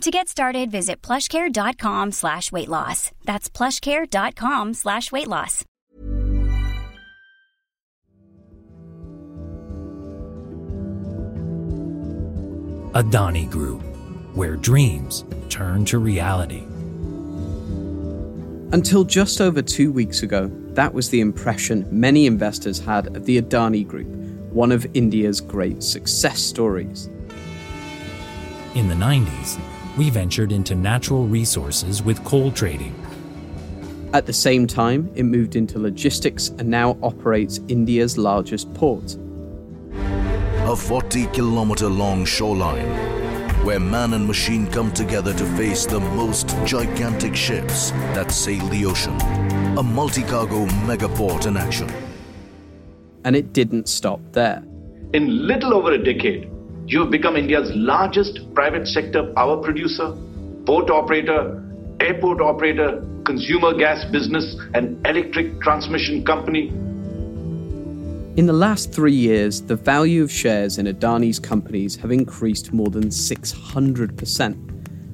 To get started, visit plushcare.com slash weight loss. That's plushcare.com slash weight loss. Adani Group, where dreams turn to reality. Until just over two weeks ago, that was the impression many investors had of the Adani Group, one of India's great success stories. In the 90s, we ventured into natural resources with coal trading. At the same time, it moved into logistics and now operates India's largest port. A 40 kilometer long shoreline where man and machine come together to face the most gigantic ships that sail the ocean. A multi cargo megaport in action. And it didn't stop there. In little over a decade, you have become India's largest private sector power producer, port operator, airport operator, consumer gas business, and electric transmission company. In the last three years, the value of shares in Adani's companies have increased more than 600%.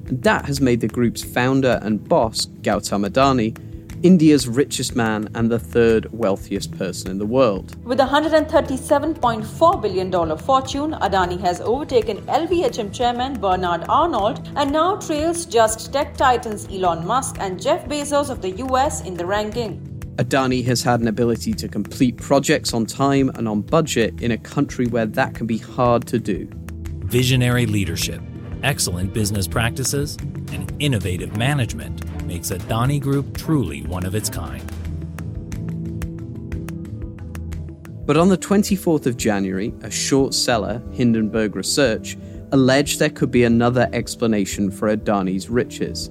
And that has made the group's founder and boss, Gautam Adani, India's richest man and the third wealthiest person in the world. With a $137.4 billion fortune, Adani has overtaken LVMH chairman Bernard Arnault and now trails just tech titans Elon Musk and Jeff Bezos of the US in the ranking. Adani has had an ability to complete projects on time and on budget in a country where that can be hard to do. Visionary leadership, excellent business practices, and innovative management makes Adani Group truly one of its kind. But on the 24th of January, a short seller, Hindenburg Research, alleged there could be another explanation for Adani's riches.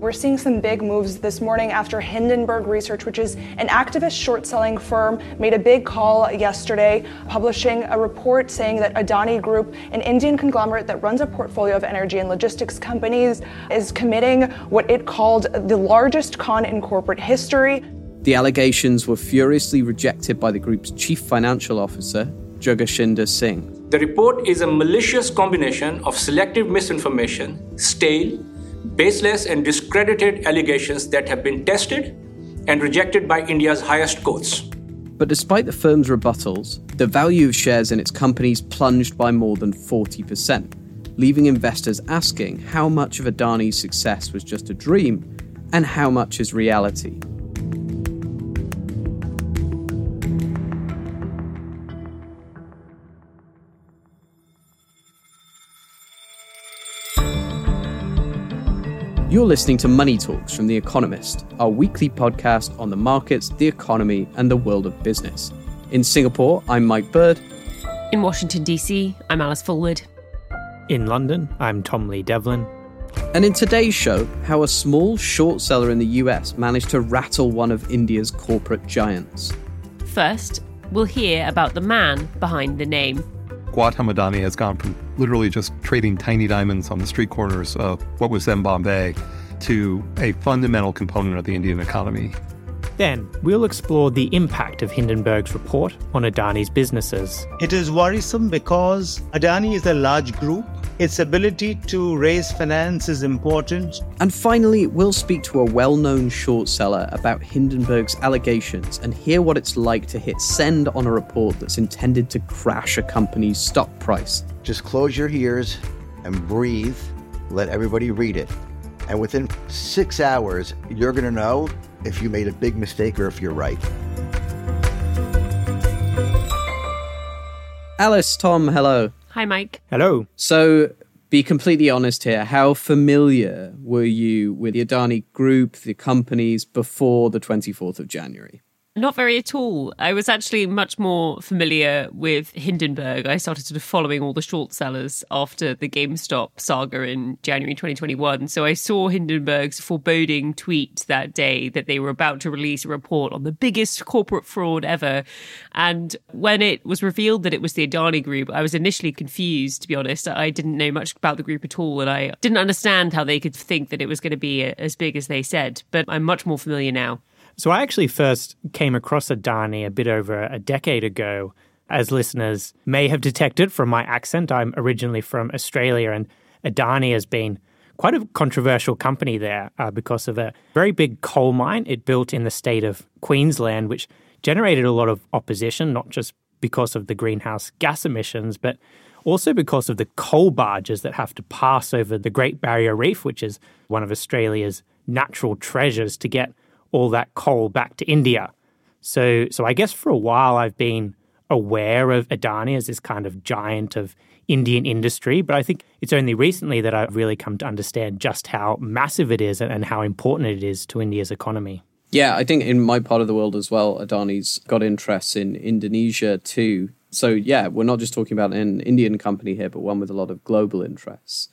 We're seeing some big moves this morning after Hindenburg Research, which is an activist short selling firm, made a big call yesterday, publishing a report saying that Adani Group, an Indian conglomerate that runs a portfolio of energy and logistics companies, is committing what it called the largest con in corporate history. The allegations were furiously rejected by the group's chief financial officer, Jugeshinder Singh. The report is a malicious combination of selective misinformation, stale, baseless and discredited allegations that have been tested and rejected by India's highest courts. But despite the firm's rebuttals, the value of shares in its companies plunged by more than 40%, leaving investors asking how much of Adani's success was just a dream and how much is reality. You're listening to Money Talks from The Economist, our weekly podcast on the markets, the economy, and the world of business. In Singapore, I'm Mike Bird. In Washington, D.C., I'm Alice Fulwood. In London, I'm Tom Lee Devlin. And in today's show, how a small short seller in the US managed to rattle one of India's corporate giants. First, we'll hear about the man behind the name. Gautam Adani has gone from literally just trading tiny diamonds on the street corners of what was then Bombay to a fundamental component of the Indian economy. Then, we'll explore the impact of Hindenburg's report on Adani's businesses. It is worrisome because Adani is a large group. Its ability to raise finance is important. And finally, we'll speak to a well known short seller about Hindenburg's allegations and hear what it's like to hit send on a report that's intended to crash a company's stock price. Just close your ears and breathe, let everybody read it. And within six hours, you're going to know if you made a big mistake or if you're right. Alice, Tom, hello. Hi, Mike. Hello. So, be completely honest here. How familiar were you with the Adani Group, the companies, before the 24th of January? Not very at all. I was actually much more familiar with Hindenburg. I started sort of following all the short sellers after the GameStop saga in January 2021. So I saw Hindenburg's foreboding tweet that day that they were about to release a report on the biggest corporate fraud ever. And when it was revealed that it was the Adani Group, I was initially confused, to be honest. I didn't know much about the group at all, and I didn't understand how they could think that it was going to be uh, as big as they said. But I'm much more familiar now. So I actually first came across Adani a bit over a decade ago. As listeners may have detected from my accent, I'm originally from Australia, and Adani has been quite a controversial company there uh, because of a very big coal mine it built in the state of Queensland, which generated a lot of opposition, not just because of the greenhouse gas emissions, but also because of the coal barges that have to pass over the Great Barrier Reef, which is one of Australia's natural treasures to get all that coal back to India. So, so I guess for a while I've been aware of Adani as this kind of giant of Indian industry, but I think it's only recently that I've really come to understand just how massive it is and how important it is to India's economy. Yeah, I think in my part of the world as well, Adani's got interests in Indonesia too. So, yeah, we're not just talking about an Indian company here, but one with a lot of global interests.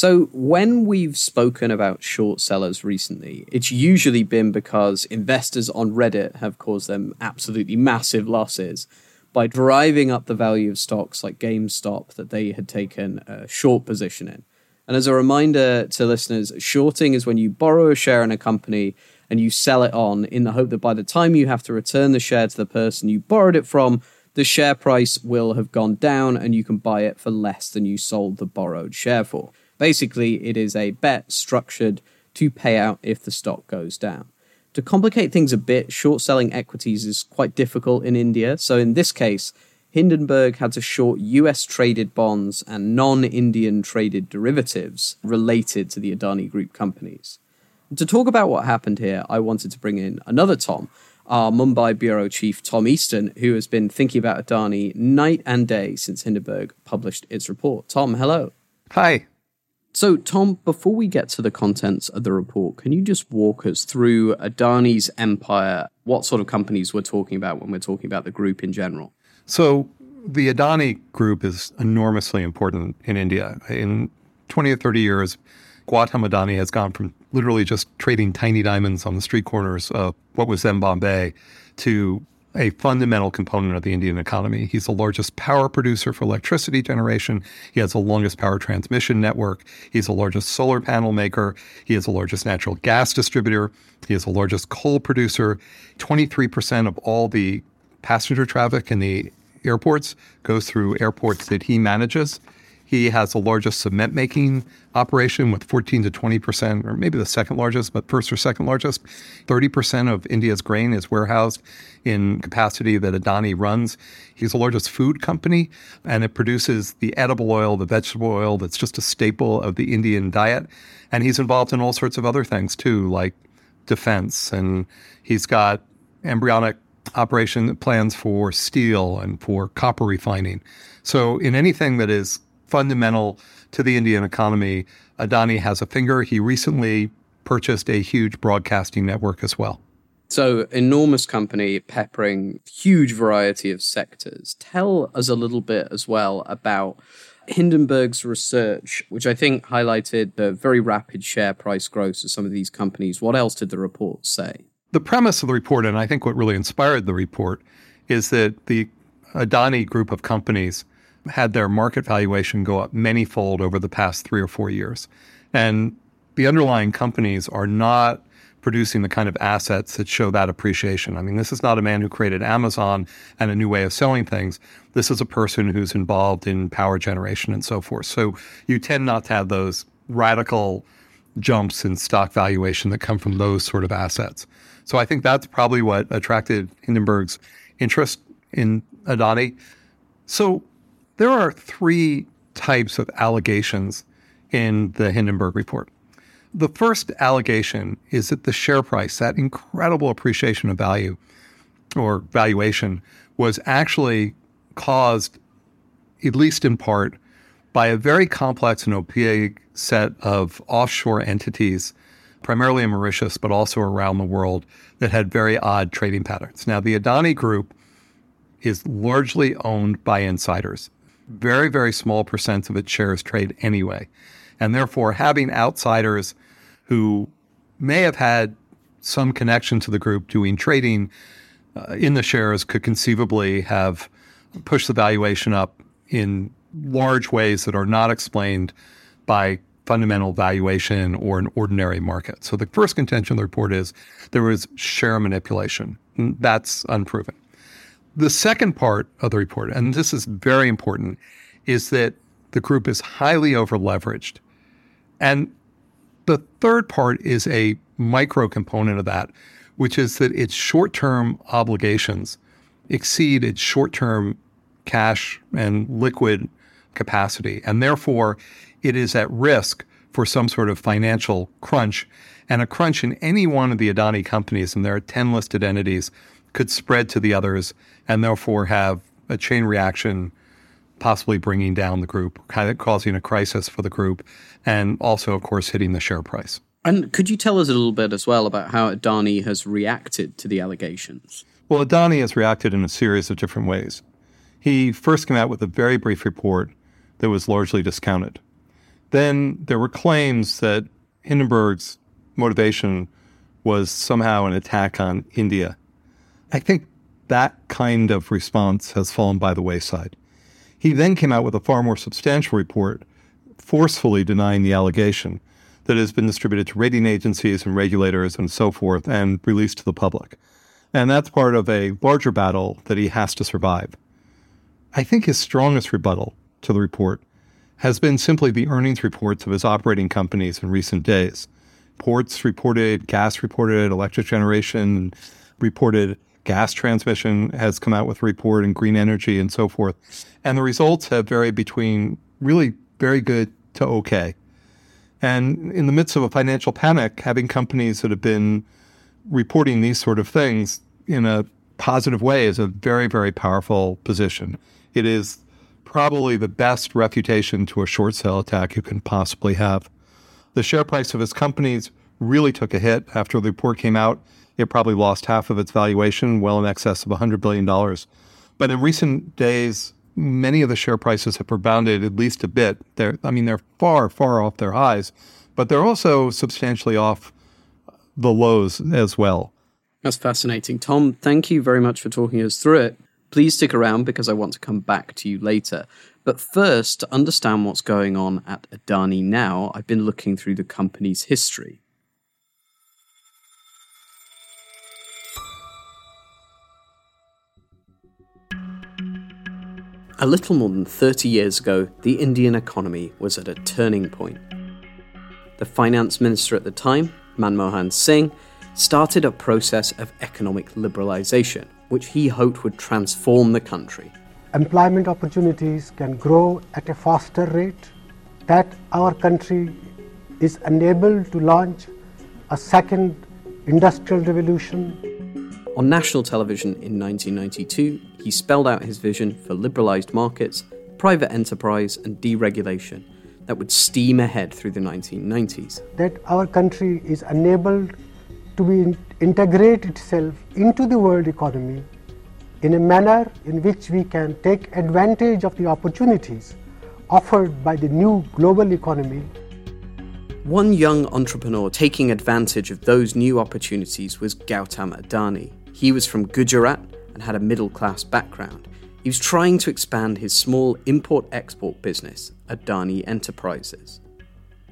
So, when we've spoken about short sellers recently, it's usually been because investors on Reddit have caused them absolutely massive losses by driving up the value of stocks like GameStop that they had taken a short position in. And as a reminder to listeners, shorting is when you borrow a share in a company and you sell it on in the hope that by the time you have to return the share to the person you borrowed it from, the share price will have gone down and you can buy it for less than you sold the borrowed share for. Basically, it is a bet structured to pay out if the stock goes down. To complicate things a bit, short selling equities is quite difficult in India. So, in this case, Hindenburg had to short US traded bonds and non Indian traded derivatives related to the Adani Group companies. To talk about what happened here, I wanted to bring in another Tom, our Mumbai bureau chief, Tom Easton, who has been thinking about Adani night and day since Hindenburg published its report. Tom, hello. Hi. So, Tom, before we get to the contents of the report, can you just walk us through uh, Adani's empire? What sort of companies we're talking about when we're talking about the group in general? So, the Adani group is enormously important in India. In 20 or 30 years, Gautam Adani has gone from literally just trading tiny diamonds on the street corners of what was then Bombay to a fundamental component of the Indian economy. He's the largest power producer for electricity generation. He has the longest power transmission network. He's the largest solar panel maker. He is the largest natural gas distributor. He is the largest coal producer. 23% of all the passenger traffic in the airports goes through airports that he manages. He has the largest cement making operation with 14 to 20 percent, or maybe the second largest, but first or second largest. 30 percent of India's grain is warehoused in capacity that Adani runs. He's the largest food company, and it produces the edible oil, the vegetable oil that's just a staple of the Indian diet. And he's involved in all sorts of other things too, like defense, and he's got embryonic operation plans for steel and for copper refining. So in anything that is fundamental to the Indian economy. Adani has a finger. He recently purchased a huge broadcasting network as well. So, enormous company peppering huge variety of sectors. Tell us a little bit as well about Hindenburg's research, which I think highlighted the very rapid share price growth of some of these companies. What else did the report say? The premise of the report, and I think what really inspired the report, is that the Adani group of companies had their market valuation go up manyfold over the past three or four years. And the underlying companies are not producing the kind of assets that show that appreciation. I mean, this is not a man who created Amazon and a new way of selling things. This is a person who's involved in power generation and so forth. So you tend not to have those radical jumps in stock valuation that come from those sort of assets. So I think that's probably what attracted Hindenburg's interest in Adani. So there are three types of allegations in the Hindenburg report. The first allegation is that the share price, that incredible appreciation of value or valuation, was actually caused, at least in part, by a very complex and opaque set of offshore entities primarily in Mauritius, but also around the world, that had very odd trading patterns. Now, the Adani Group is largely owned by insiders. Very, very small percent of its shares trade anyway. And therefore, having outsiders who may have had some connection to the group doing trading uh, in the shares could conceivably have pushed the valuation up in large ways that are not explained by fundamental valuation or an ordinary market. So the first contention of the report is there was share manipulation. That's unproven. The second part of the report, and this is very important, is that the group is highly overleveraged. And the third part is a micro component of that, which is that its short term obligations exceed its short term cash and liquid capacity. And therefore, it is at risk for some sort of financial crunch. And a crunch in any one of the Adani companies, and there are 10 listed entities, could spread to the others and therefore have a chain reaction, possibly bringing down the group, kind of causing a crisis for the group, and also, of course, hitting the share price. And could you tell us a little bit as well about how Adani has reacted to the allegations? Well, Adani has reacted in a series of different ways. He first came out with a very brief report that was largely discounted. Then there were claims that Hindenburg's motivation was somehow an attack on India. I think that kind of response has fallen by the wayside. He then came out with a far more substantial report, forcefully denying the allegation that has been distributed to rating agencies and regulators and so forth and released to the public. And that's part of a larger battle that he has to survive. I think his strongest rebuttal to the report has been simply the earnings reports of his operating companies in recent days. Ports reported, gas reported, electric generation reported, gas transmission has come out with a report, and green energy and so forth. And the results have varied between really very good to okay. And in the midst of a financial panic, having companies that have been reporting these sort of things in a positive way is a very, very powerful position. It is probably the best refutation to a short sale attack you can possibly have. The share price of his companies really took a hit after the report came out. It probably lost half of its valuation, well in excess of $100 billion. But in recent days, many of the share prices have rebounded at least a bit. They're, I mean, they're far, far off their highs, but they're also substantially off the lows as well. That's fascinating. Tom, thank you very much for talking us through it. Please stick around because I want to come back to you later. But first, to understand what's going on at Adani now, I've been looking through the company's history. A little more than 30 years ago, the Indian economy was at a turning point. The finance minister at the time, Manmohan Singh, started a process of economic liberalization which he hoped would transform the country. Employment opportunities can grow at a faster rate, that our country is unable to launch a second industrial revolution. On national television in 1992, he spelled out his vision for liberalised markets, private enterprise, and deregulation that would steam ahead through the 1990s. That our country is unable to be integrate itself into the world economy in a manner in which we can take advantage of the opportunities offered by the new global economy. One young entrepreneur taking advantage of those new opportunities was Gautam Adani. He was from Gujarat and had a middle class background. He was trying to expand his small import export business, Adani Enterprises.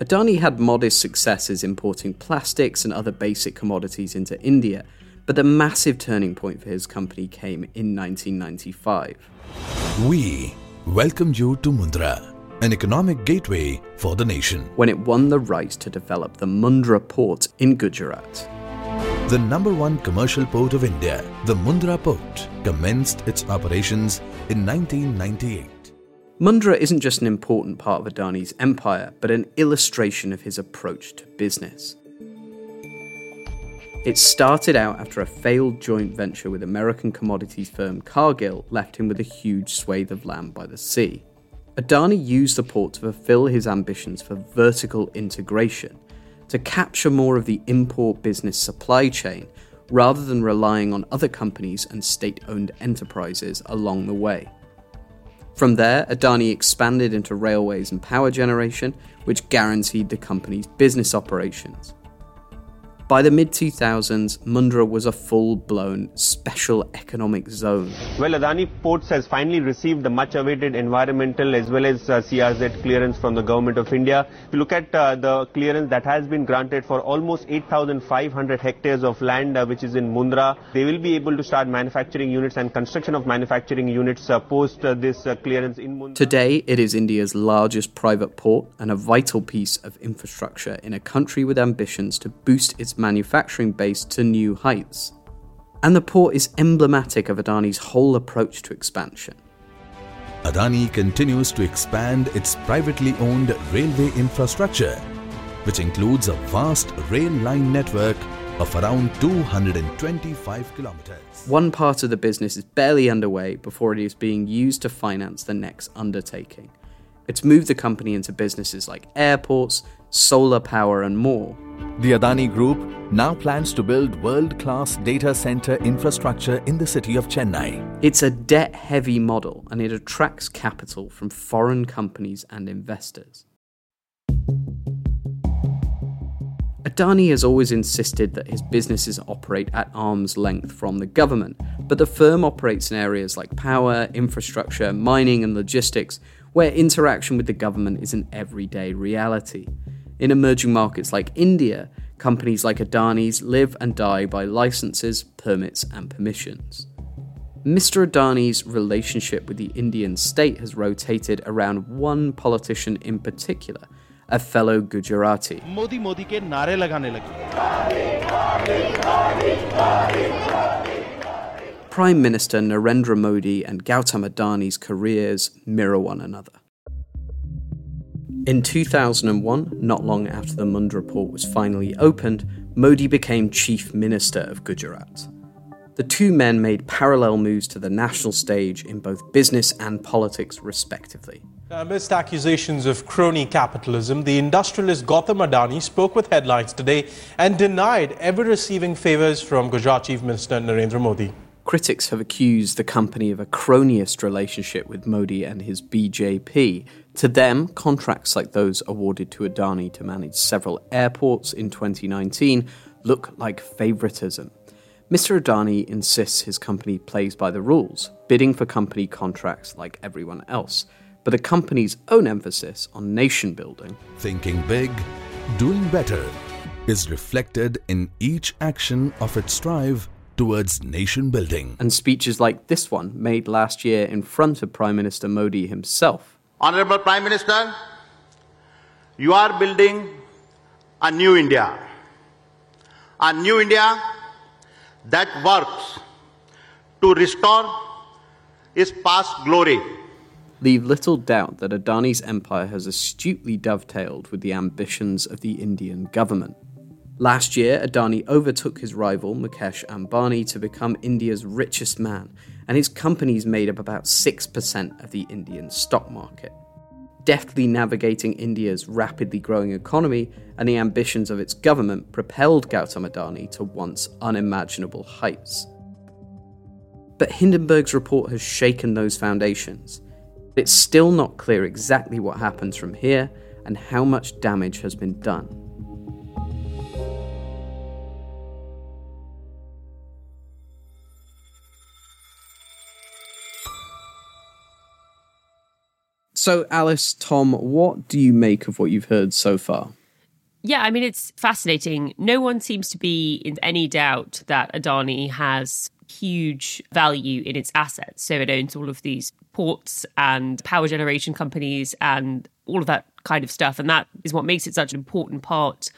Adani had modest successes importing plastics and other basic commodities into India, but the massive turning point for his company came in 1995. We welcome you to Mundra, an economic gateway for the nation. When it won the rights to develop the Mundra port in Gujarat. The number one commercial port of India, the Mundra port, commenced its operations in 1998. Mundra isn't just an important part of Adani's empire, but an illustration of his approach to business. It started out after a failed joint venture with American commodities firm Cargill left him with a huge swathe of land by the sea. Adani used the port to fulfill his ambitions for vertical integration, to capture more of the import business supply chain rather than relying on other companies and state owned enterprises along the way. From there, Adani expanded into railways and power generation, which guaranteed the company's business operations. By the mid 2000s, Mundra was a full blown special economic zone. Well, Adani Ports has finally received the much awaited environmental as well as uh, CRZ clearance from the Government of India. If you look at uh, the clearance that has been granted for almost 8,500 hectares of land, uh, which is in Mundra, they will be able to start manufacturing units and construction of manufacturing units uh, post uh, this uh, clearance in Mundra. Today, it is India's largest private port and a vital piece of infrastructure in a country with ambitions to boost its manufacturing base to new heights. And the port is emblematic of Adani's whole approach to expansion. Adani continues to expand its privately owned railway infrastructure, which includes a vast rail line network of around 225 kilometers. One part of the business is barely underway before it is being used to finance the next undertaking. It's moved the company into businesses like airports, solar power, and more. The Adani Group now plans to build world class data center infrastructure in the city of Chennai. It's a debt heavy model and it attracts capital from foreign companies and investors. Adani has always insisted that his businesses operate at arm's length from the government, but the firm operates in areas like power, infrastructure, mining, and logistics, where interaction with the government is an everyday reality. In emerging markets like India, companies like Adani's live and die by licenses, permits, and permissions. Mr. Adani's relationship with the Indian state has rotated around one politician in particular, a fellow Gujarati. Modi Modi ke nare lagane lagi. Prime Minister Narendra Modi and Gautam Adani's careers mirror one another. In 2001, not long after the Mundra port was finally opened, Modi became Chief Minister of Gujarat. The two men made parallel moves to the national stage in both business and politics, respectively. Amidst accusations of crony capitalism, the industrialist Gautam Adani spoke with headlines today and denied ever receiving favors from Gujarat Chief Minister Narendra Modi. Critics have accused the company of a cronyist relationship with Modi and his BJP. To them, contracts like those awarded to Adani to manage several airports in 2019 look like favoritism. Mr. Adani insists his company plays by the rules, bidding for company contracts like everyone else, but the company's own emphasis on nation building. Thinking big, doing better is reflected in each action of its strive towards nation building. And speeches like this one, made last year in front of Prime Minister Modi himself. Honorable Prime Minister, you are building a new India. A new India that works to restore its past glory. Leave little doubt that Adani's empire has astutely dovetailed with the ambitions of the Indian government. Last year, Adani overtook his rival Mukesh Ambani to become India's richest man, and his companies made up about 6% of the Indian stock market. Deftly navigating India's rapidly growing economy and the ambitions of its government propelled Gautam Adani to once unimaginable heights. But Hindenburg's report has shaken those foundations. It's still not clear exactly what happens from here and how much damage has been done. So, Alice, Tom, what do you make of what you've heard so far? Yeah, I mean, it's fascinating. No one seems to be in any doubt that Adani has huge value in its assets. So it owns all of these ports and power generation companies and all of that kind of stuff. And that is what makes it such an important part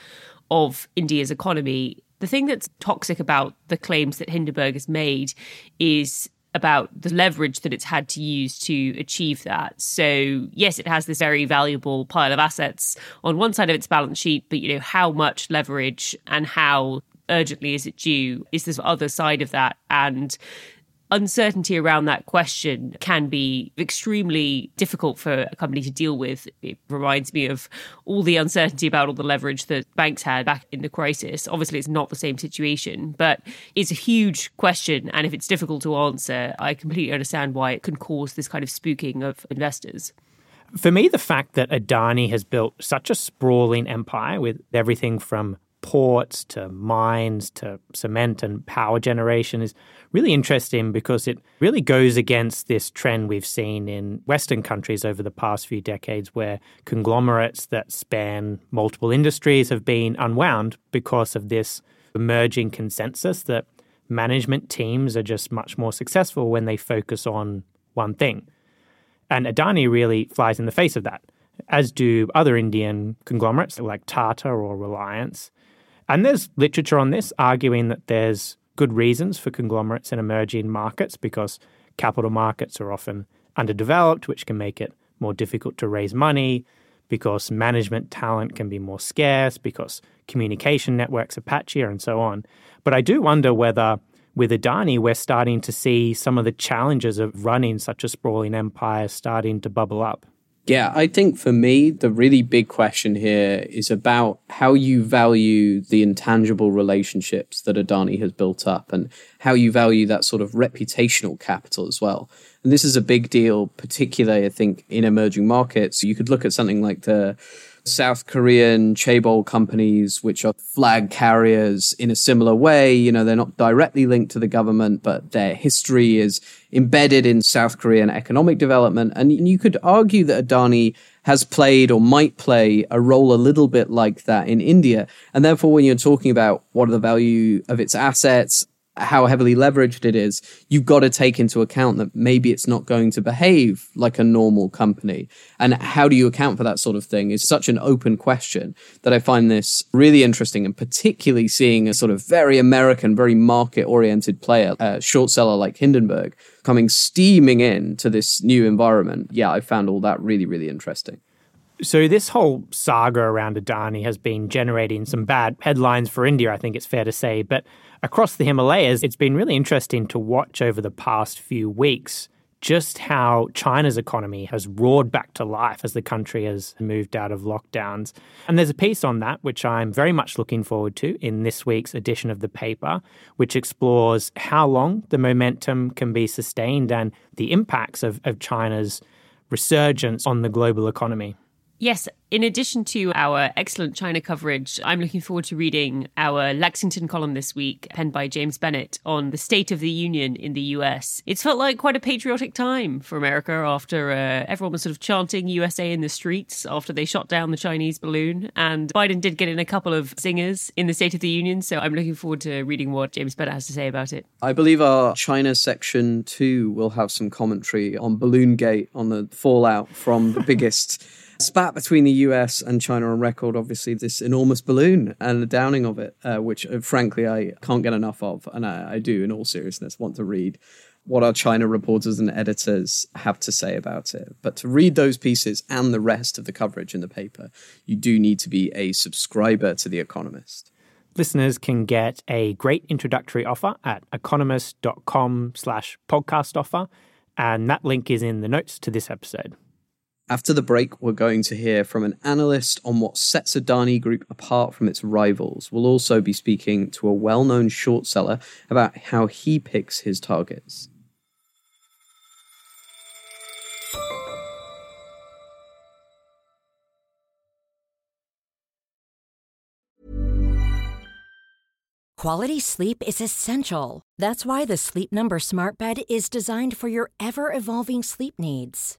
of India's economy. The thing that's toxic about the claims that Hindenburg has made is about the leverage that it's had to use to achieve that. So, yes, it has this very valuable pile of assets on one side of its balance sheet, but you know, how much leverage and how urgently is it due is this other side of that. And uncertainty around that question can be extremely difficult for a company to deal with. It reminds me of all the uncertainty about all the leverage that banks had back in the crisis. Obviously, it's not the same situation, but it's a huge question. And if it's difficult to answer, I completely understand why it can cause this kind of spooking of investors. For me, the fact that Adani has built such a sprawling empire with everything from ports to mines to cement and power generation is really interesting because it really goes against this trend we've seen in Western countries over the past few decades where conglomerates that span multiple industries have been unwound because of this emerging consensus that management teams are just much more successful when they focus on one thing. And Adani really flies in the face of that, as do other Indian conglomerates like Tata or Reliance. And there's literature on this arguing that there's good reasons for conglomerates in emerging markets because capital markets are often underdeveloped, which can make it more difficult to raise money, because management talent can be more scarce, because communication networks are patchier, and so on. But I do wonder whether with Adani, we're starting to see some of the challenges of running such a sprawling empire starting to bubble up. Yeah, I think for me, the really big question here is about how you value the intangible relationships that Adani has built up and how you value that sort of reputational capital as well. And this is a big deal, particularly, I think, in emerging markets. You could look at something like the South Korean chaebol companies, which are flag carriers in a similar way. You know, they're not directly linked to the government, but their history is embedded in South Korean economic development. And you could argue that Adani has played or might play a role a little bit like that in India. And therefore, when you're talking about what are the value of its assets, how heavily leveraged it is, you've got to take into account that maybe it's not going to behave like a normal company. And how do you account for that sort of thing is such an open question that I find this really interesting and particularly seeing a sort of very American, very market oriented player, a short seller like Hindenburg coming steaming in to this new environment. Yeah, I found all that really, really interesting. So, this whole saga around Adani has been generating some bad headlines for India, I think it's fair to say. But across the Himalayas, it's been really interesting to watch over the past few weeks just how China's economy has roared back to life as the country has moved out of lockdowns. And there's a piece on that, which I'm very much looking forward to in this week's edition of the paper, which explores how long the momentum can be sustained and the impacts of, of China's resurgence on the global economy. Yes, in addition to our excellent China coverage, I'm looking forward to reading our Lexington column this week, penned by James Bennet, on the state of the union in the US. It's felt like quite a patriotic time for America after uh, everyone was sort of chanting USA in the streets after they shot down the Chinese balloon. And Biden did get in a couple of singers in the State of the Union, so I'm looking forward to reading what James Bennet has to say about it. I believe our China section too will have some commentary on Balloon Gate, on the fallout from the biggest spat between the US and China on record, obviously, this enormous balloon and the downing of it, uh, which uh, frankly I can't get enough of. And I, I do, in all seriousness, want to read what our China reporters and editors have to say about it. But to read those pieces and the rest of the coverage in the paper, you do need to be a subscriber to The Economist. Listeners can get a great introductory offer at economist.com slash podcast offer, and that link is in the notes to this episode. After the break, we're going to hear from an analyst on what sets Adani Group apart from its rivals. We'll also be speaking to a well known short seller about how he picks his targets. Quality sleep is essential. That's why the Sleep Number Smart Bed is designed for your ever evolving sleep needs.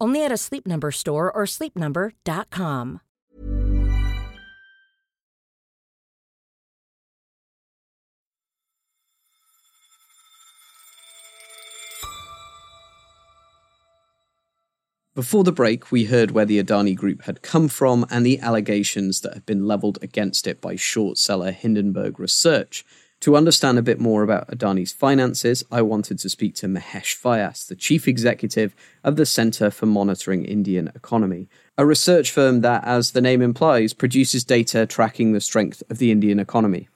Only at a Sleep Number store or sleepnumber.com. Before the break, we heard where the Adani Group had come from and the allegations that have been levelled against it by short seller Hindenburg Research. To understand a bit more about Adani's finances, I wanted to speak to Mahesh Vyas, the chief executive of the Centre for Monitoring Indian Economy, a research firm that, as the name implies, produces data tracking the strength of the Indian economy.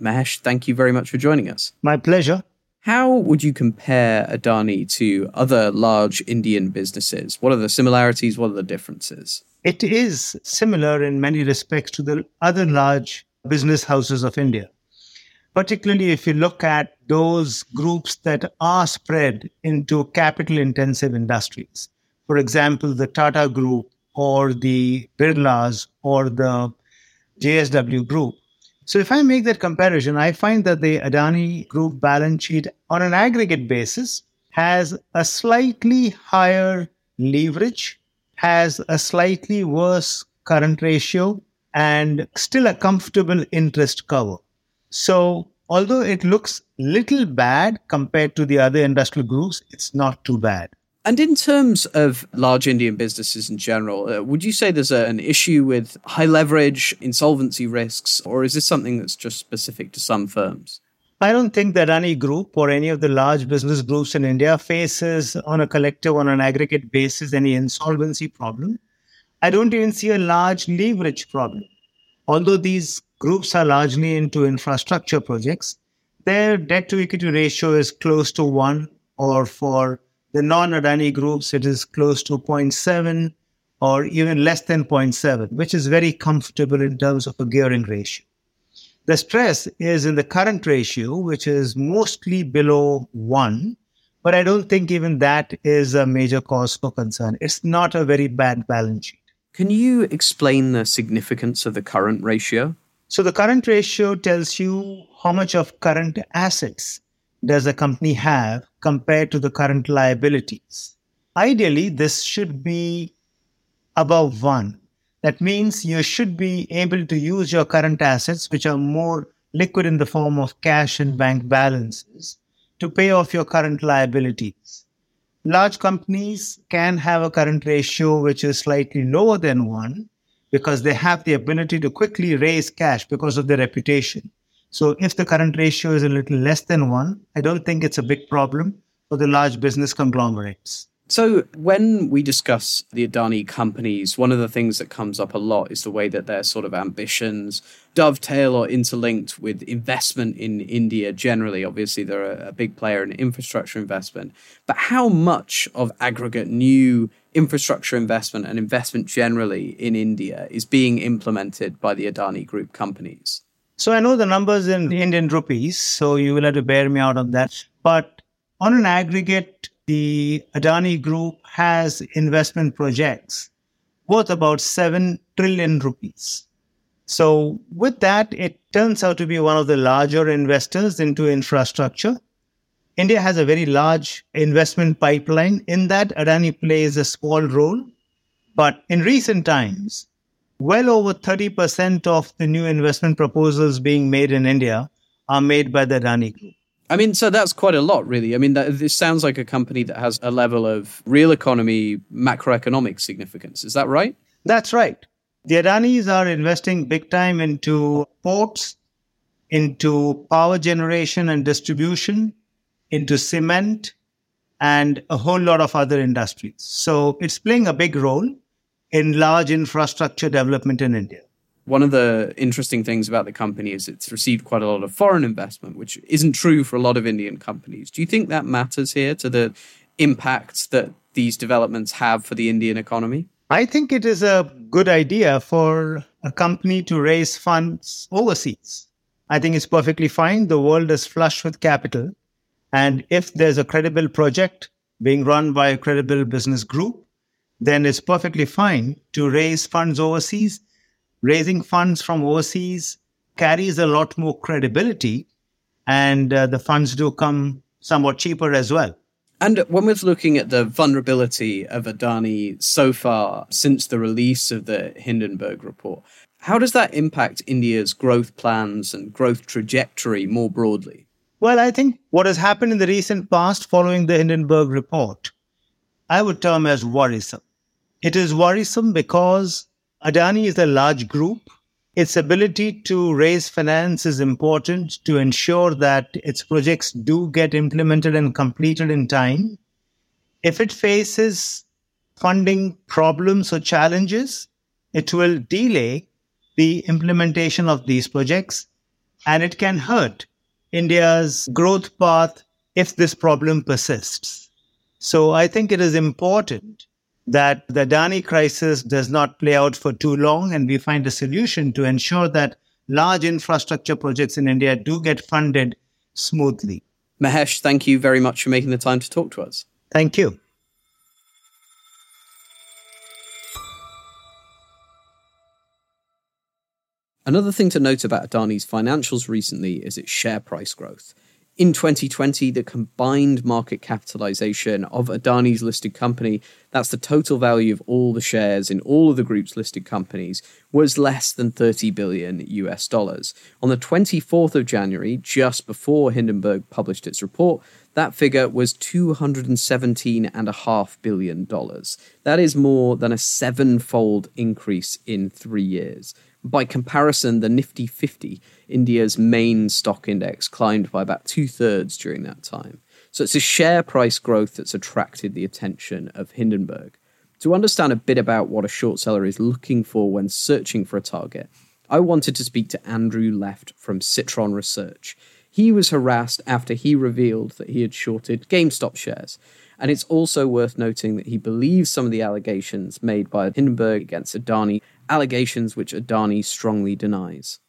Mahesh, thank you very much for joining us. My pleasure. How would you compare Adani to other large Indian businesses? What are the similarities? What are the differences? It is similar in many respects to the other large business houses of India, particularly if you look at those groups that are spread into capital intensive industries. For example, the Tata Group or the Birlas or the JSW Group so if I make that comparison, I find that the Adani Group balance sheet on an aggregate basis has a slightly higher leverage, has a slightly worse current ratio, and still a comfortable interest cover. So although it looks little bad compared to the other industrial groups, it's not too bad. And in terms of large Indian businesses in general, uh, would you say there's a, an issue with high leverage, insolvency risks, or is this something that's just specific to some firms? I don't think that any group or any of the large business groups in India faces, on a collective, on an aggregate basis, any insolvency problem. I don't even see a large leverage problem. Although these groups are largely into infrastructure projects, their debt to equity ratio is close to one, or for the non-Adani groups, it is close to 0.7 or even less than 0.7, which is very comfortable in terms of a gearing ratio. The stress is in the current ratio, which is mostly below 1, but I don't think even that is a major cause for concern. It's not a very bad balance sheet. Can you explain the significance of the current ratio? So, the current ratio tells you how much of current assets does a company have compared to the current liabilities? Ideally, this should be above one. That means you should be able to use your current assets, which are more liquid in the form of cash and bank balances, to pay off your current liabilities. Large companies can have a current ratio which is slightly lower than one because they have the ability to quickly raise cash because of their reputation. So if the current ratio is a little less than one, I don't think it's a big problem for the large business conglomerates. So, when we discuss the Adani companies, one of the things that comes up a lot is the way that their sort of ambitions dovetail or interlinked with investment in India generally. Obviously, they're a, big player in infrastructure investment. But how much of aggregate new infrastructure investment and investment generally in India is being implemented by the Adani Group companies? So I know the numbers in Indian rupees, so you will have to bear me out on that. But on an aggregate, the Adani Group has investment projects worth about 7 trillion rupees. So with that, it turns out to be one of the larger investors into infrastructure. India has a very large investment pipeline. In that, Adani plays a small role. But in recent times, well over 30% of the new investment proposals being made in India are made by the Adani Group. I mean, so that's quite a lot, really. I mean, that, this sounds like a company that has a level of real economy, macroeconomic significance. Is that right? That's right. The Adanis are investing big time into ports, into power generation and distribution, into cement, and a whole lot of other industries. So it's playing a big role in large infrastructure development in India. One of the interesting things about the company is it's received quite a lot of foreign investment, which isn't true for a lot of Indian companies. Do you think that matters here to the impact that these developments have for the Indian economy? I think it is a good idea for a company to raise funds overseas. I think it's perfectly fine. The world is flush with capital. And if there's a credible project being run by a credible business group, then it's perfectly fine to raise funds overseas. Raising funds from overseas carries a lot more credibility, and uh, the funds do come somewhat cheaper as well. And when we're looking at the vulnerability of Adani so far since the release of the Hindenburg report, how does that impact India's growth plans and growth trajectory more broadly? Well, I think what has happened in the recent past following the Hindenburg report, I would term as worrisome. It is worrisome because Adani is a large group. Its ability to raise finance is important to ensure that its projects do get implemented and completed in time. If it faces funding problems or challenges, it will delay the implementation of these projects and it can hurt India's growth path if this problem persists. So I think it is important that the Adani crisis does not play out for too long and we find a solution to ensure that large infrastructure projects in India do get funded smoothly. Mahesh, thank you very much for making the time to talk to us. Thank you. Another thing to note about Adani's financials recently is its share price growth. In 2020, the combined market capitalization of Adani's listed company, that's the total value of all the shares in all of the group's listed companies, was less than 30 billion US dollars. On the 24th of January, just before Hindenburg published its report, that figure was $217.5 billion. That is more than a sevenfold increase in three years. By comparison, the Nifty 50, India's main stock index, climbed by about two thirds during that time. So it's a share price growth that's attracted the attention of Hindenburg. To understand a bit about what a short seller is looking for when searching for a target, I wanted to speak to Andrew Left from Citron Research. He was harassed after he revealed that he had shorted GameStop shares. And it's also worth noting that he believes some of the allegations made by Hindenburg against Adani allegations which Adani strongly denies.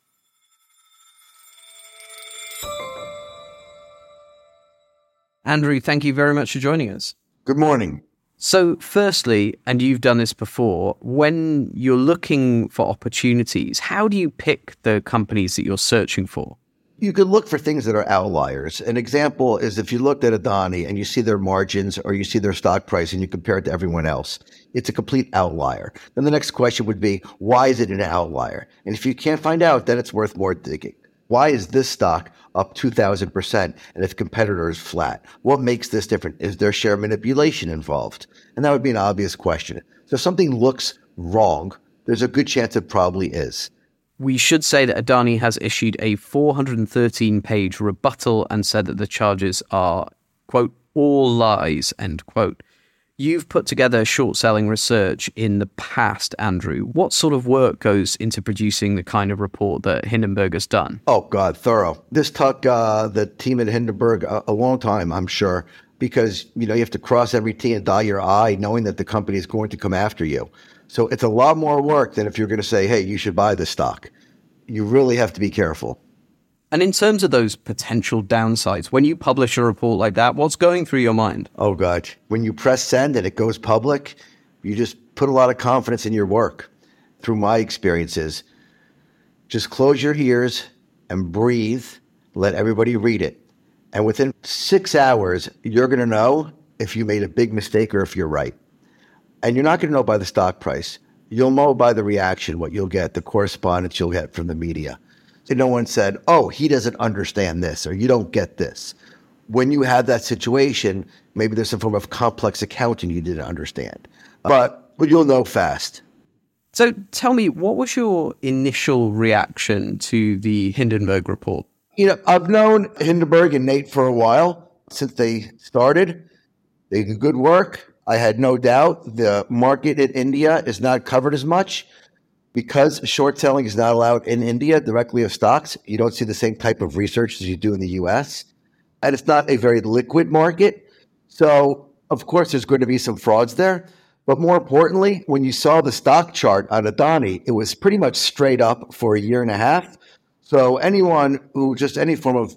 Andrew, thank you very much for joining us. Good morning. So, firstly, and you've done this before, when you're looking for opportunities, how do you pick the companies that you're searching for? You could look for things that are outliers. An example is if you looked at Adani and you see their margins or you see their stock price and you compare it to everyone else, it's a complete outlier. Then the next question would be, why is it an outlier? And if you can't find out, then it's worth more digging. Why is this stock up 2,000% and its competitor is flat? What makes this different? Is there share manipulation involved? And that would be an obvious question. So if something looks wrong, there's a good chance it probably is. We should say that Adani has issued a 413 page rebuttal and said that the charges are, quote, all lies, end quote. You've put together short selling research in the past, Andrew. What sort of work goes into producing the kind of report that Hindenburg has done? Oh, God, thorough. This took uh, the team at Hindenburg a, a long time, I'm sure, because you know you have to cross every T and dot your I, knowing that the company is going to come after you. So it's a lot more work than if you're going to say, hey, you should buy this stock. You really have to be careful. And in terms of those potential downsides, when you publish a report like that, what's going through your mind? Oh, God. When you press send and it goes public, you just put a lot of confidence in your work. Through my experiences, just close your ears and breathe, let everybody read it. And within six hours, you're going to know if you made a big mistake or if you're right. And you're not going to know by the stock price. You'll know by the reaction what you'll get, the correspondence you'll get from the media. So no one said, oh, he doesn't understand this or you don't get this. When you have that situation, maybe there's some form of complex accounting you didn't understand. But, but you'll know fast. So tell me, what was your initial reaction to the Hindenburg report? You know, I've known Hindenburg and Nate for a while since they started. They do good work. I had no doubt the market in India is not covered as much because short selling is not allowed in India directly of stocks. You don't see the same type of research as you do in the US. And it's not a very liquid market. So, of course, there's going to be some frauds there. But more importantly, when you saw the stock chart on Adani, it was pretty much straight up for a year and a half. So, anyone who just any form of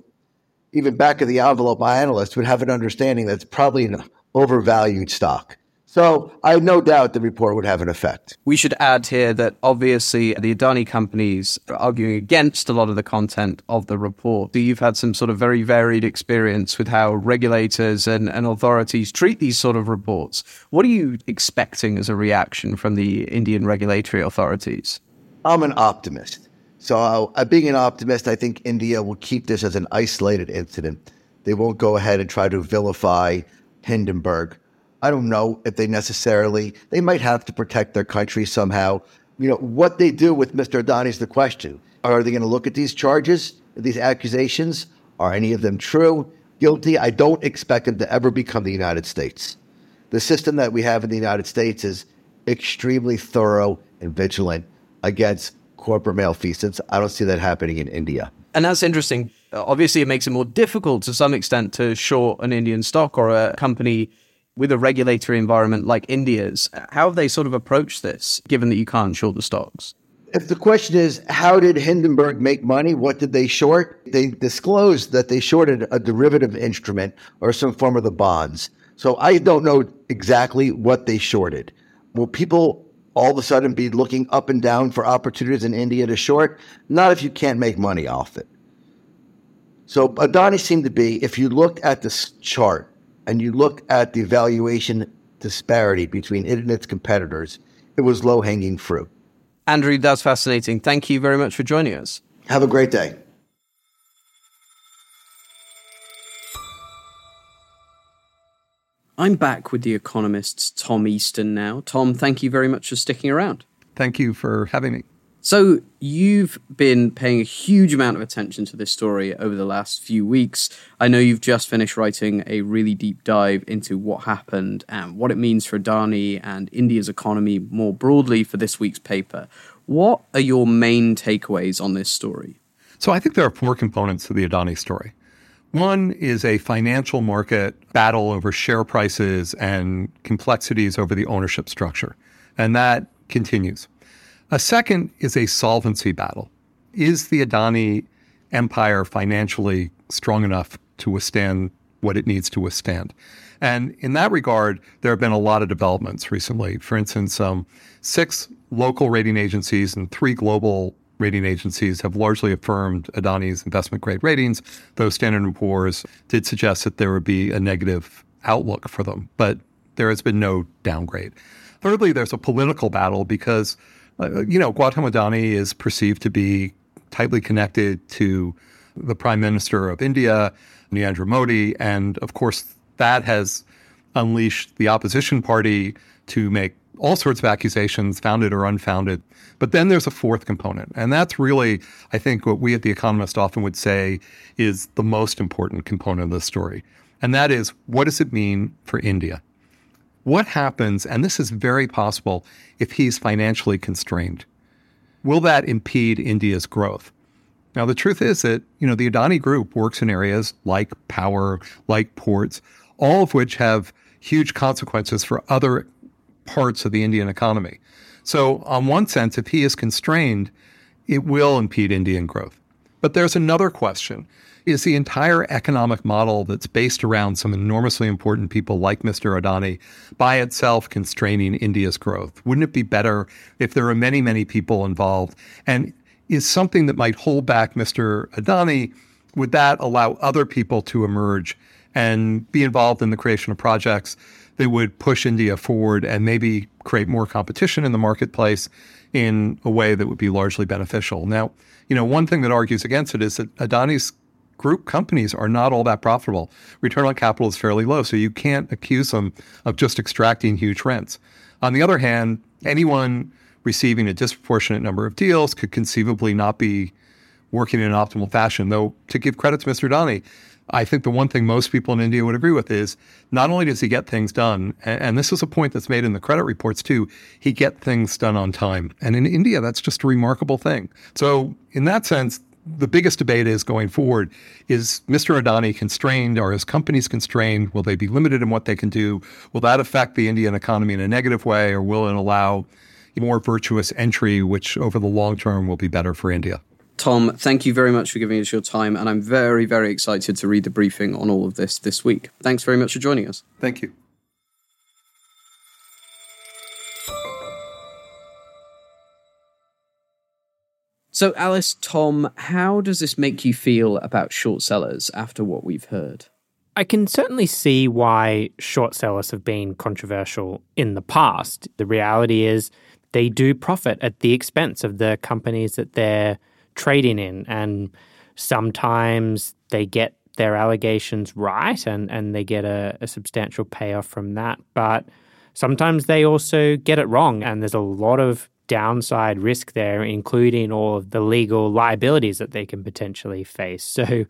even back of the envelope analyst would have an understanding that's probably an overvalued stock. So I have no doubt the report would have an effect. We should add here that obviously the Adani companies are arguing against a lot of the content of the report. So you've had some sort of very varied experience with how regulators and, and authorities treat these sort of reports. What are you expecting as a reaction from the Indian regulatory authorities? I'm an optimist So, uh, being an optimist, I think India will keep this as an isolated incident. They won't go ahead and try to vilify Hindenburg. I don't know if they necessarily, they might have to protect their country somehow. You know, what they do with Mr. Adani is the question. Are they going to look at these charges, these accusations? Are any of them true? Guilty? I don't expect them to ever become the United States. The system that we have in the United States is extremely thorough and vigilant against corporate malfeasance. I don't see that happening in India. And that's interesting. Uh, obviously, it makes it more difficult to some extent to short an Indian stock or a company with a regulatory environment like India's. How have they sort of approached this, given that you can't short the stocks? If the question is, how did Hindenburg make money? What did they short? They disclosed that they shorted a derivative instrument or some form of the bonds. So I don't know exactly what they shorted. Will people all of a sudden be looking up and down for opportunities in India to short? Not if you can't make money off it. So Adani seemed to be, if you looked at this chart and you looked at the valuation disparity between it and its competitors, it was low hanging fruit. Andrew, that's fascinating. Thank you very much for joining us. Have a great day. I'm back with the economist's Tom Easton now. Tom, thank you very much for sticking around. Thank you for having me. So, you've been paying a huge amount of attention to this story over the last few weeks. I know you've just finished writing a really deep dive into what happened and what it means for Adani and India's economy more broadly for this week's paper. What are your main takeaways on this story? So, I think there are four components to the Adani story. One is a financial market battle over share prices and complexities over the ownership structure, and that continues. A second is a solvency battle. Is the Adani empire financially strong enough to withstand what it needs to withstand? And in that regard, there have been a lot of developments recently. For instance, um, six local rating agencies and three global rating agencies have largely affirmed Adani's investment grade ratings, though Standard & Poor's did suggest that there would be a negative outlook for them, but there has been no downgrade. Thirdly, there's a political battle because uh, you know, Gautam Adani is perceived to be tightly connected to the Prime Minister of India, Narendra Modi, and of course that has unleashed the opposition party to make all sorts of accusations, founded or unfounded. But then there's a fourth component, and that's really, I think, what we at The Economist often would say is the most important component of the story. And that is, what does it mean for India? What happens, and this is very possible, if he's financially constrained? Will that impede India's growth? Now, the truth is that, you know, the Adani Group works in areas like power, like ports, all of which have huge consequences for other parts of the Indian economy. So, on one sense, if he is constrained, it will impede Indian growth. But there's another question is the entire economic model that's based around some enormously important people like Mr. Adani by itself constraining India's growth? Wouldn't it be better if there are many, many people involved? And is something that might hold back Mr. Adani, would that allow other people to emerge and be involved in the creation of projects that would push India forward and maybe create more competition in the marketplace in a way that would be largely beneficial? Now, you know, one thing that argues against it is that Adani's group companies are not all that profitable. Return on capital is fairly low, so you can't accuse them of just extracting huge rents. On the other hand, anyone receiving a disproportionate number of deals could conceivably not be working in an optimal fashion. Though, to give credit to Mr. Adani, I think the one thing most people in India would agree with is not only does he get things done, and, this is a point that's made in the credit reports too, he get things done on time. And in India, that's just a remarkable thing. So, in that sense, the biggest debate is going forward is Mr. Adani constrained? Are his companies constrained? Will they be limited in what they can do? Will that affect the Indian economy in a negative way, or will it allow more virtuous entry, which over the long term will be better for India? Tom, thank you very much for giving us your time, and I'm very, very excited to read the briefing on all of this this week. Thanks very much for joining us. Thank you. So, Alice, Tom, how does this make you feel about short sellers after what we've heard? I can certainly see why short sellers have been controversial in the past. The reality is they do profit at the expense of the companies that they're trading in. And sometimes they get their allegations right and, and they get a, a substantial payoff from that. But sometimes they also get it wrong. And there's a lot of downside risk there, including all of the legal liabilities that they can potentially face. So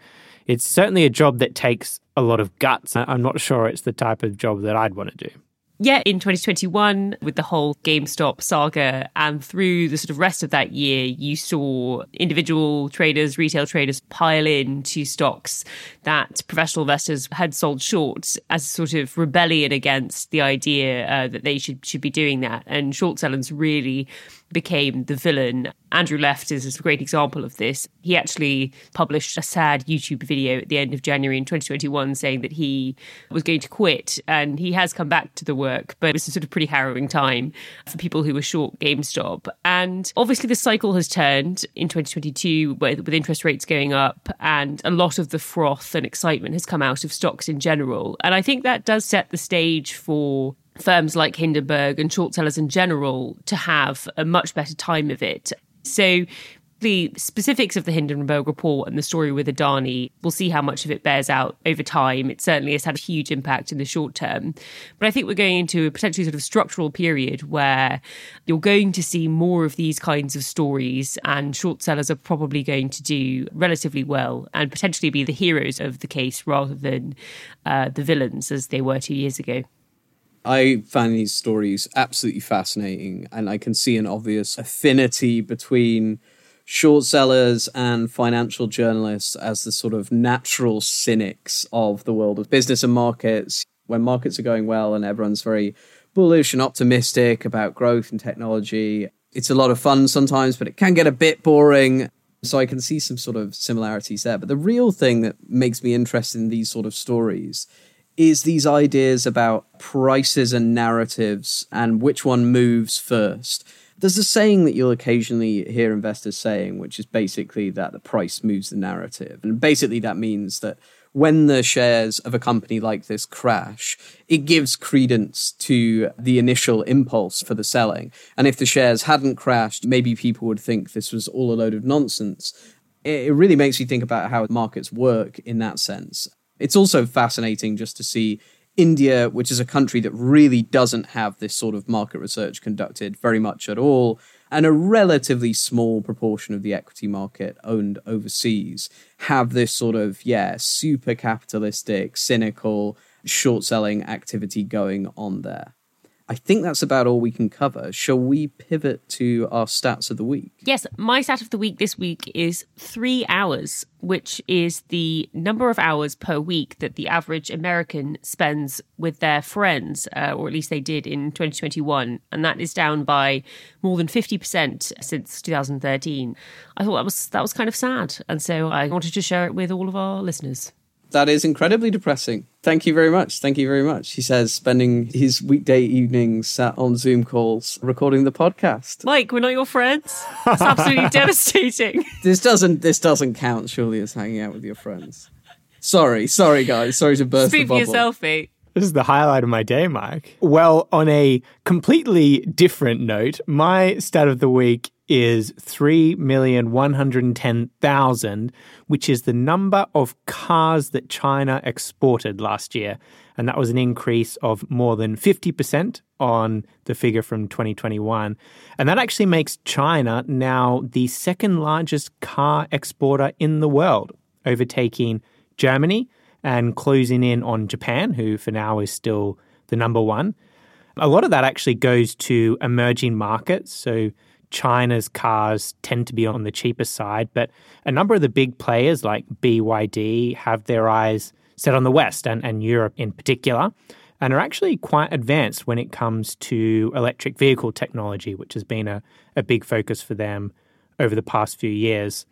it's certainly a job that takes a lot of guts. I'm not sure it's the type of job that I'd want to do yeah, in 2021, with the whole GameStop saga, and through the sort of rest of that year, you saw individual traders, retail traders pile in to stocks that professional investors had sold short as a sort of rebellion against the idea uh, that they should should be doing that. And short sellers really became the villain. Andrew Left is a great example of this. He actually published a sad YouTube video at the end of January in 2021 saying that he was going to quit and he has come back to the work, but it's a sort of pretty harrowing time for people who were short GameStop. And obviously the cycle has turned in 2022 with, with interest rates going up and a lot of the froth and excitement has come out of stocks in general. And I think that does set the stage for firms like Hindenburg and short sellers in general to have a much better time of it. So the specifics of the Hindenburg report and the story with Adani, we'll see how much of it bears out over time. It certainly has had a huge impact in the short term. But I think we're going into a potentially sort of structural period where you're going to see more of these kinds of stories, and short sellers are probably going to do relatively well and potentially be the heroes of the case rather than uh, the villains as they were two years ago. I find these stories absolutely fascinating, and I can see an obvious affinity between short sellers and financial journalists as the sort of natural cynics of the world of business and markets. When markets are going well and everyone's very bullish and optimistic about growth and technology, it's a lot of fun sometimes, but it can get a bit boring. So I can see some sort of similarities there. But the real thing that makes me interested in these sort of stories is these ideas about prices and narratives and which one moves first. There's a saying that you'll occasionally hear investors saying, which is basically that the price moves the narrative. And basically, that means that when the shares of a company like this crash, it gives credence to the initial impulse for the selling. And if the shares hadn't crashed, maybe people would think this was all a load of nonsense. It really makes you think about how markets work in that sense. It's also fascinating just to see India, which is a country that really doesn't have this sort of market research conducted very much at all, and a relatively small proportion of the equity market owned overseas, have this sort of, yeah, super capitalistic, cynical, short selling activity going on there. I think that's about all we can cover. Shall we pivot to our stats of the week? Yes, my stat of the week this week is three hours, which is the number of hours per week that the average American spends with their friends, uh, or at least they did in 2021. And that is down by more than 50% since 2013. I thought that was that was kind of sad. And so I wanted to share it with all of our listeners that is incredibly depressing. Thank you very much. Thank you very much. He says, spending his weekday evenings sat on Zoom calls recording the podcast. Mike, we're not your friends. It's absolutely devastating. This doesn't this doesn't count, surely, as hanging out with your friends. Sorry, sorry, guys. Sorry to burst Speak the bubble. for yourself, mate. This is the highlight of my day, Mike. Well, on a completely different note, my stat of the week is 3,110,000, which is the number of cars that China exported last year. And that was an increase of more than 50% on the figure from 2021. And that actually makes China now the second largest car exporter in the world, overtaking Germany and closing in on Japan, who for now is still the number one. A lot of that actually goes to emerging markets. So China's cars tend to be on the cheaper side, but a number of the big players like BYD have their eyes set on the West and, and Europe in particular, and are actually quite advanced when it comes to electric vehicle technology, which has been a, a big focus for them over the past few years.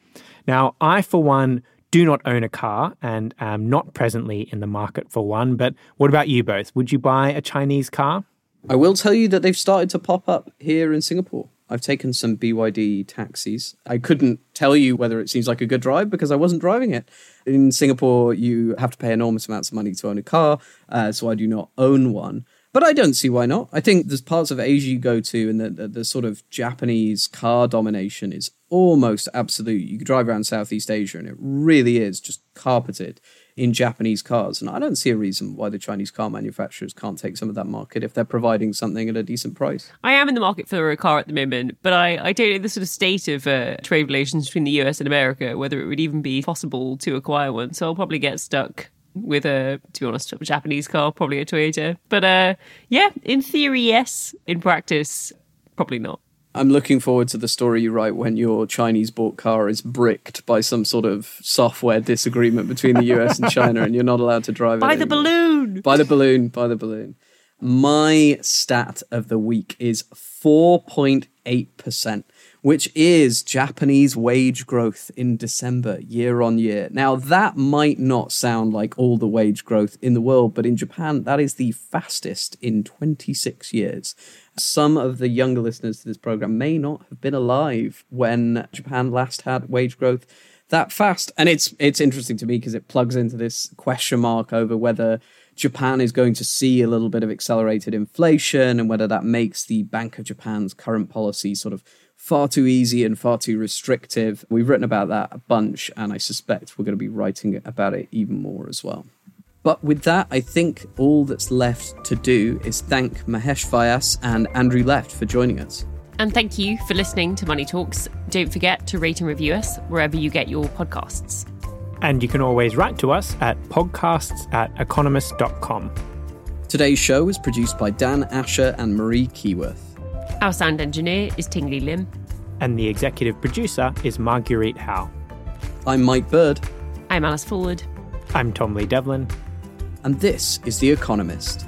Now, I, for one, do not own a car and am not presently in the market for one. But what about you both? Would you buy a Chinese car? I will tell you that they've started to pop up here in Singapore. I've taken some BYD taxis. I couldn't tell you whether it seems like a good drive because I wasn't driving it. In Singapore, you have to pay enormous amounts of money to own a car, uh, so I do not own one. But I don't see why not. I think there's parts of Asia you go to, and the, the, the sort of Japanese car domination is almost absolute. You could drive around Southeast Asia and it really is just carpeted in Japanese cars. And I don't see a reason why the Chinese car manufacturers can't take some of that market if they're providing something at a decent price. I am in the market for a car at the moment, but I, I don't know the sort of state of uh, trade relations between the US and America, whether it would even be possible to acquire one. So I'll probably get stuck with a, to be honest, a Japanese car, probably a Toyota. But uh, yeah, in theory, yes. In practice, probably not. I'm looking forward to the story you write when your Chinese bought car is bricked by some sort of software disagreement between the US and China and you're not allowed to drive By it. By the anymore. balloon! By the balloon, by the balloon. My stat of the week is 4.8%, which is Japanese wage growth in December year on year. Now, that might not sound like all the wage growth in the world, but in Japan, that is the fastest in 26 years. Some of the younger listeners to this program may not have been alive when Japan last had wage growth that fast. And it's it's interesting to me because it plugs into this question mark over whether Japan is going to see a little bit of accelerated inflation and whether that makes the Bank of Japan's current policy sort of far too easy and far too restrictive. We've written about that a bunch, and I suspect we're going to be writing about it even more as well. But with that, I think all that's left to do is thank Mahesh Vyas and Andrew Left for joining us. And thank you for listening to Money Talks. Don't forget to rate and review us wherever you get your podcasts. And you can always write to us at podcasts at economist.com. Today's show was produced by Dan Asher and Marie Keyworth. Our sound engineer is Tingley Lim. And the executive producer is Marguerite Howe. I'm Mike Bird. I'm Alice Fulwood. I'm Tom Lee Devlin. And this is The Economist.